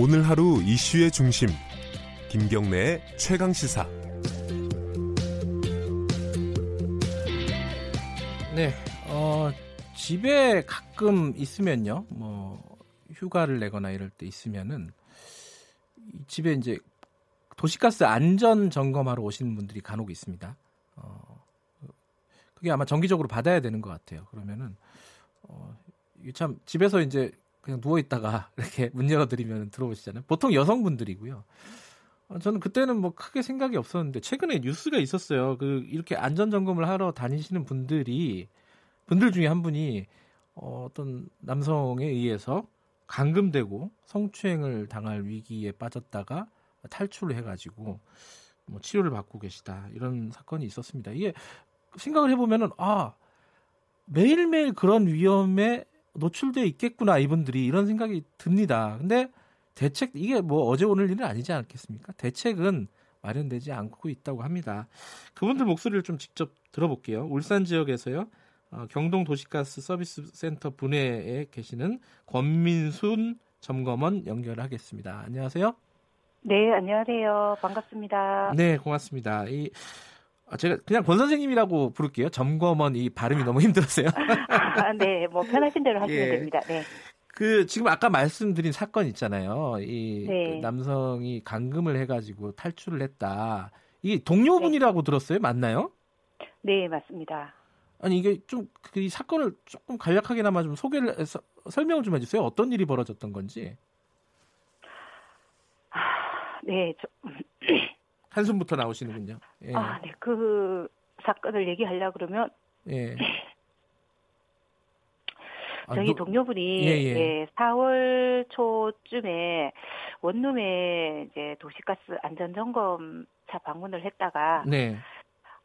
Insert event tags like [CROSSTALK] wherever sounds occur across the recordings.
오늘 하루 이슈의 중심 김경래의 최강 시사. 네, 어, 집에 가끔 있으면요, 뭐 휴가를 내거나 이럴 때 있으면은 집에 이제 도시가스 안전 점검하러 오시는 분들이 간혹 있습니다. 어, 그게 아마 정기적으로 받아야 되는 것 같아요. 그러면은 어, 참 집에서 이제 그냥 누워 있다가 [LAUGHS] 이렇게 문 열어드리면 들어오시잖아요. 보통 여성분들이고요. 어, 저는 그때는 뭐 크게 생각이 없었는데 최근에 뉴스가 있었어요. 그 이렇게 안전 점검을 하러 다니시는 분들이 분들 중에 한 분이 어, 어떤 남성에 의해서 감금되고 성추행을 당할 위기에 빠졌다가 탈출을 해가지고 뭐 치료를 받고 계시다 이런 사건이 있었습니다. 이게 생각을 해보면은 아 매일매일 그런 위험에 노출돼 있겠구나 이분들이 이런 생각이 듭니다. 근데 대책 이게 뭐 어제 오늘 일은 아니지 않겠습니까? 대책은 마련되지 않고 있다고 합니다. 그분들 목소리를 좀 직접 들어볼게요. 울산 지역에서요. 어, 경동 도시가스 서비스 센터 분해에 계시는 권민순 점검원 연결하겠습니다. 안녕하세요. 네, 안녕하세요. 반갑습니다. 네, 고맙습니다. 이 아, 제가 그냥 권 선생님이라고 부를게요. 점검원 이 발음이 너무 힘들었어요. [LAUGHS] 아, 네, 뭐 편하신 대로 하시면 예. 됩니다. 네. 그 지금 아까 말씀드린 사건 있잖아요. 이 네. 그 남성이 감금을 해가지고 탈출을 했다. 이 동료분이라고 네. 들었어요? 맞나요? 네, 맞습니다. 아니 이게 좀 그 사건을 조금 간략하게나마 좀 소개를 해서 설명을 좀 해주세요. 어떤 일이 벌어졌던 건지. 아, 네, 저... 한숨부터 나오시는군요. 예. 아, 네. 그 사건을 얘기하려 그러면 예. [CLEARS THROAT] 저희 아, 동료분이 예, 예. 예, 4월 초쯤에 원룸에 이제 도시가스 안전 점검 차 방문을 했다가 네.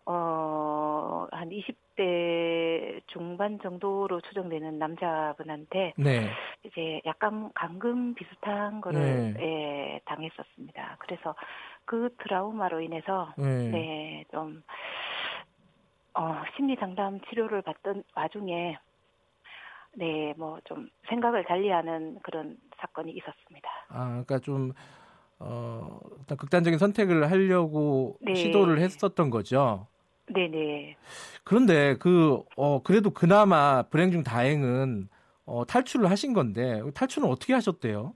어, 한 20대 중반 정도로 추정되는 남자분한테 네. 이제 약간 감금 비슷한 거를 네. 예, 당했었습니다. 그래서 그 트라우마로 인해서 네, 네 좀 어, 심리 상담 치료를 받던 와중에 네, 뭐 좀 생각을 달리하는 그런 사건이 있었습니다. 아, 그러니까 좀 어, 어떤 극단적인 선택을 하려고 네. 시도를 했었던 거죠. 네네. 그런데 그, 어, 그래도 그나마 불행 중 다행은 어, 탈출을 하신 건데 탈출은 어떻게 하셨대요?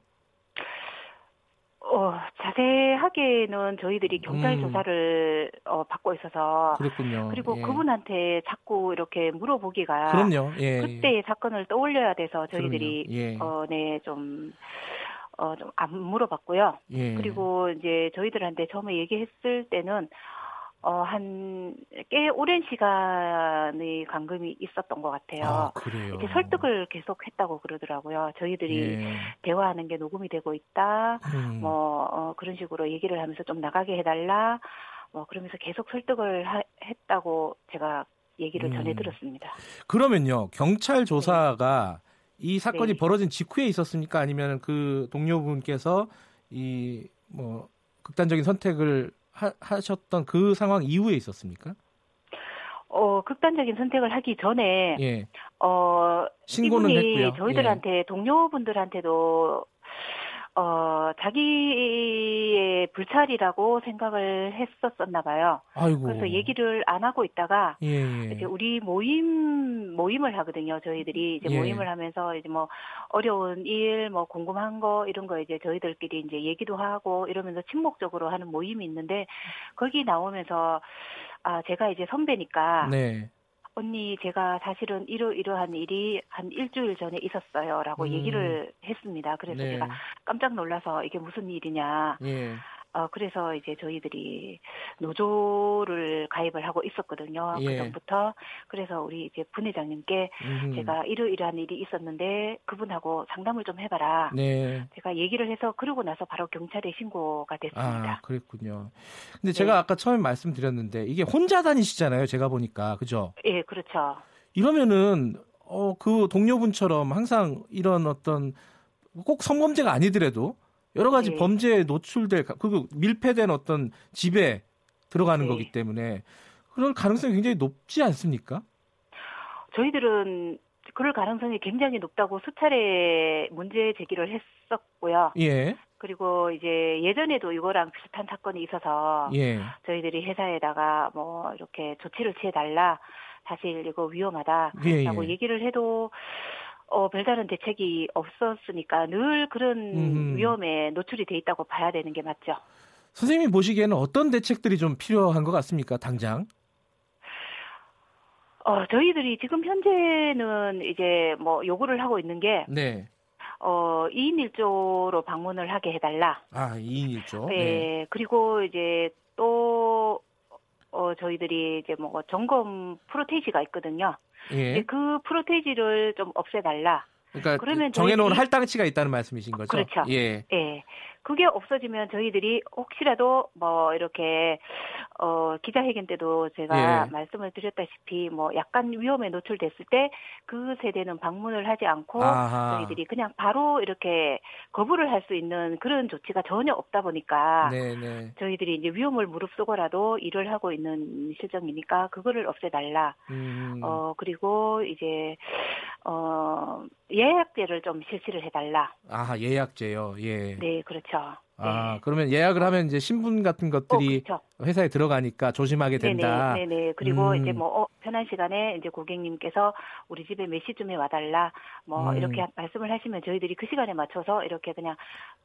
어, 자세하게는 저희들이 경찰 음. 조사를 어, 받고 있어서 그렇군요. 그리고 예. 그분한테 자꾸 이렇게 물어보기가 그럼요. 예. 그때의 사건을 떠올려야 돼서 저희들이 예. 어, 네, 좀 어, 좀 안 물어봤고요. 예. 그리고 이제 저희들한테 처음에 얘기했을 때는 어, 한, 꽤 오랜 시간의 감금이 있었던 것 같아요. 아, 그래요? 이렇게 설득을 계속 했다고 그러더라고요. 저희들이 예. 대화하는 게 녹음이 되고 있다, 음. 뭐, 어, 그런 식으로 얘기를 하면서 좀 나가게 해달라, 뭐, 그러면서 계속 설득을 하, 했다고 제가 얘기를 음. 전해 들었습니다. 그러면요, 경찰 조사가 네. 이 사건이 네. 벌어진 직후에 있었습니까? 아니면 그 동료분께서 이, 뭐, 극단적인 선택을 하, 셨던 그 상황 이후에 있었습니까? 어, 극단적인 선택을 하기 전에 예. 어, 신고는 했고요. 저희들한테 예. 동료분들한테도 어, 자기의 불찰이라고 생각을 했었었나 봐요. 아이고. 그래서 얘기를 안 하고 있다가 예, 예. 이제 우리 모임 모임을 하거든요. 저희들이 이제 예. 모임을 하면서 이제 뭐 어려운 일, 뭐 궁금한 거 이런 거 이제 저희들끼리 이제 얘기도 하고 이러면서 침묵적으로 하는 모임이 있는데 거기 나오면서 아 제가 이제 선배니까 네. 언니 제가 사실은 이러 이러한 일이 한 일주일 전에 있었어요라고 음. 얘기를 했습니다. 그래서 네. 제가 깜짝 놀라서 이게 무슨 일이냐. 예. 어, 그래서 이제 저희들이 노조를 가입을 하고 있었거든요. 예. 그 전부터. 그래서 우리 이제 분회장님께 음. 제가 이러이러한 일이 있었는데 그분하고 상담을 좀 해봐라. 네. 제가 얘기를 해서 그러고 나서 바로 경찰에 신고가 됐습니다. 아, 그랬군요. 근데 제가 네. 아까 처음에 말씀드렸는데 이게 혼자 다니시잖아요. 제가 보니까. 그죠? 예, 그렇죠. 이러면은 어, 그 동료분처럼 항상 이런 어떤 꼭 성범죄가 아니더라도 여러 가지 네. 범죄에 노출될 그 밀폐된 어떤 집에 들어가는 네. 거기 때문에 그럴 가능성이 굉장히 높지 않습니까? 저희들은 그럴 가능성이 굉장히 높다고 수차례 문제 제기를 했었고요. 예. 그리고 이제 예전에도 이거랑 비슷한 사건이 있어서 예. 저희들이 회사에다가 뭐 이렇게 조치를 취해 달라. 사실 이거 위험하다라고 예, 예. 얘기를 해도 어, 별다른 대책이 없었으니까 늘 그런 음. 위험에 노출이 돼 있다고 봐야 되는 게 맞죠. 선생님이 보시기에는 어떤 대책들이 좀 필요한 것 같습니까, 당장? 어, 저희들이 지금 현재는 이제 뭐 요구를 하고 있는 게 네. 어, 2인 1조로 방문을 하게 해달라. 아, 2인 1조? 네. 네. 그리고 이제 또, 어, 저희들이 이제 뭐 점검 프로테이지가 있거든요. 예. 그 프로테이지를 좀 없애달라. 그러니까 그러면 정해놓은 저희들이... 할당치가 있다는 말씀이신 거죠? 그렇죠. 예. 예. 그게 없어지면 저희들이 혹시라도 뭐 이렇게 어 기자회견 때도 제가 예. 말씀을 드렸다시피 뭐 약간 위험에 노출됐을 때 그 세대는 방문을 하지 않고 아하. 저희들이 그냥 바로 이렇게 거부를 할 수 있는 그런 조치가 전혀 없다 보니까 네네. 네. 저희들이 이제 위험을 무릅쓰고라도 일을 하고 있는 실정이니까 그거를 없애달라. 음. 어 그리고 이제 어 예 약제를 좀 실시를 해달라. 아 예약제요. 예. 네 그렇죠. 아, 네. 그러면 예약을 하면 이제 신분 같은 것들이 어. 회사에 들어가니까 조심하게 된다. 네네, 네네. 그리고 음. 이제 뭐 어, 편한 시간에 이제 고객님께서 우리 집에 몇 시쯤에 와달라 뭐 음. 이렇게 말씀을 하시면 저희들이 그 시간에 맞춰서 이렇게 그냥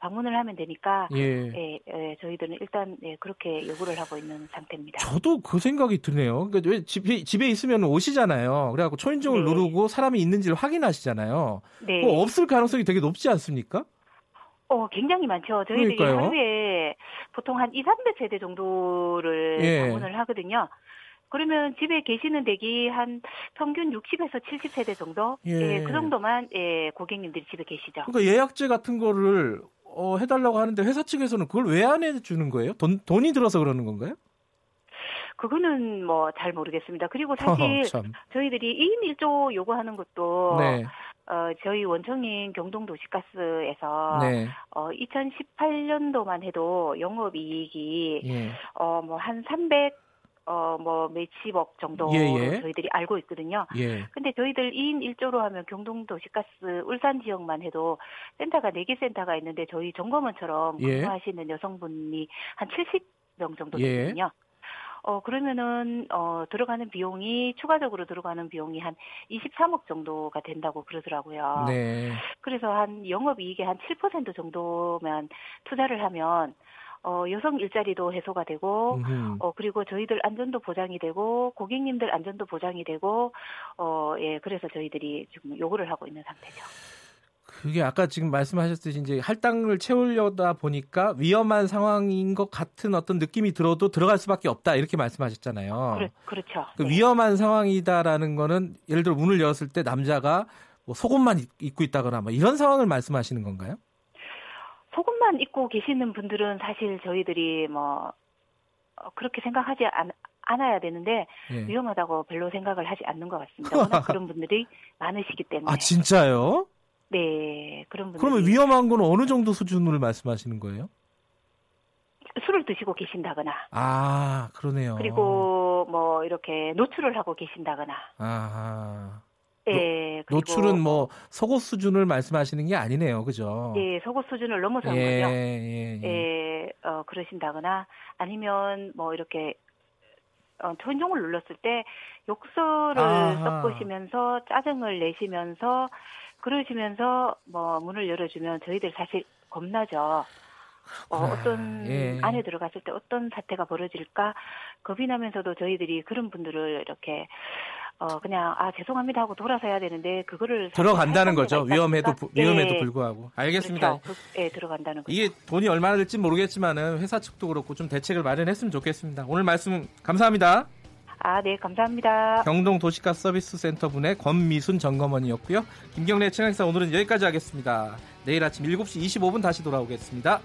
방문을 하면 되니까 예, 예, 예 저희들은 일단 예, 그렇게 요구를 하고 있는 상태입니다. 저도 그 생각이 드네요. 그러니까 왜 집에 집에 있으면 오시잖아요. 그래갖고 초인종을 네. 누르고 사람이 있는지를 확인하시잖아요. 네. 뭐 없을 가능성이 되게 높지 않습니까? 어, 굉장히 많죠. 저희들이 그러니까요. 하루에 보통 한 2, 300세대 정도를 예. 방문을 하거든요. 그러면 집에 계시는 댁이 한 평균 60에서 70세대 정도? 예. 예. 그 정도만 예, 고객님들이 집에 계시죠. 그러니까 예약제 같은 거를 어, 해달라고 하는데 회사 측에서는 그걸 왜 안 해주는 거예요? 돈, 돈이 들어서 그러는 건가요? 그거는 뭐 잘 모르겠습니다. 그리고 [LAUGHS] 사실 어, 저희들이 2인 1조 요구하는 것도 네. 어, 저희 원청인 경동도시가스에서 네. 어, 2018년도만 해도 영업이익이 예. 어, 뭐한 300, 어, 뭐, 몇십억 정도 예, 예. 저희들이 알고 있거든요. 예. 근데 저희들 2인 1조로 하면 경동도시가스 울산 지역만 해도 센터가 4개 센터가 있는데 저희 점검원처럼 예. 근무하시는 여성분이 한 70명 정도 예. 되거든요. 어, 그러면은, 어, 들어가는 비용이, 추가적으로 들어가는 비용이 한 23억 정도가 된다고 그러더라고요. 네. 그래서 한 영업이익의 한 7% 정도면 투자를 하면, 어, 여성 일자리도 해소가 되고, 음흠. 어, 그리고 저희들 안전도 보장이 되고, 고객님들 안전도 보장이 되고, 어, 예, 그래서 저희들이 지금 요구를 하고 있는 상태죠. 그게 아까 지금 말씀하셨듯이 이제 할당을 채우려다 보니까 위험한 상황인 것 같은 어떤 느낌이 들어도 들어갈 수밖에 없다 이렇게 말씀하셨잖아요. 그래, 그렇죠. 그 네. 위험한 상황이다라는 거는 예를 들어 문을 열었을 때 남자가 뭐 속옷만 입고 있다거나 뭐 이런 상황을 말씀하시는 건가요? 속옷만 입고 계시는 분들은 사실 저희들이 뭐 어, 그렇게 생각하지 않, 않아야 되는데 예. 위험하다고 별로 생각을 하지 않는 것 같습니다. 워낙 그런 분들이 [LAUGHS] 많으시기 때문에. 아 진짜요? 네, 그런 분들. 그러면 위험한 건 어느 정도 수준으로 말씀하시는 거예요? 술을 드시고 계신다거나. 아, 그러네요. 그리고 뭐 이렇게 노출을 하고 계신다거나. 아. 예, 노, 노출은 뭐 속옷 수준을 말씀하시는 게 아니네요, 그죠? 예, 속옷 수준을 넘어선 예, 거죠. 예, 예. 예, 어, 그러신다거나 아니면 뭐 이렇게 어, 천종을 눌렀을 때 욕설을 아하. 섞으시면서 짜증을 내시면서 그러시면서 뭐 문을 열어주면 저희들 사실 겁나죠. 어, 어떤 예. 안에 들어갔을 때 어떤 사태가 벌어질까 겁이 나면서도 저희들이 그런 분들을 이렇게 어 그냥 아 죄송합니다 하고 돌아서야 되는데 그거를 들어간다는 거죠 위험해도 위험해도 네. 불구하고 알겠습니다. 그렇죠. 예 들어간다는 거죠. 이게 돈이 얼마나 될지 모르겠지만은 회사 측도 그렇고 좀 대책을 마련했으면 좋겠습니다. 오늘 말씀 감사합니다. 아, 네, 감사합니다. 경동 도시가스 서비스 센터 분의 권미순 점검원이었고요. 김경래 최강사 오늘은 여기까지 하겠습니다. 내일 아침 7시 25분 다시 돌아오겠습니다.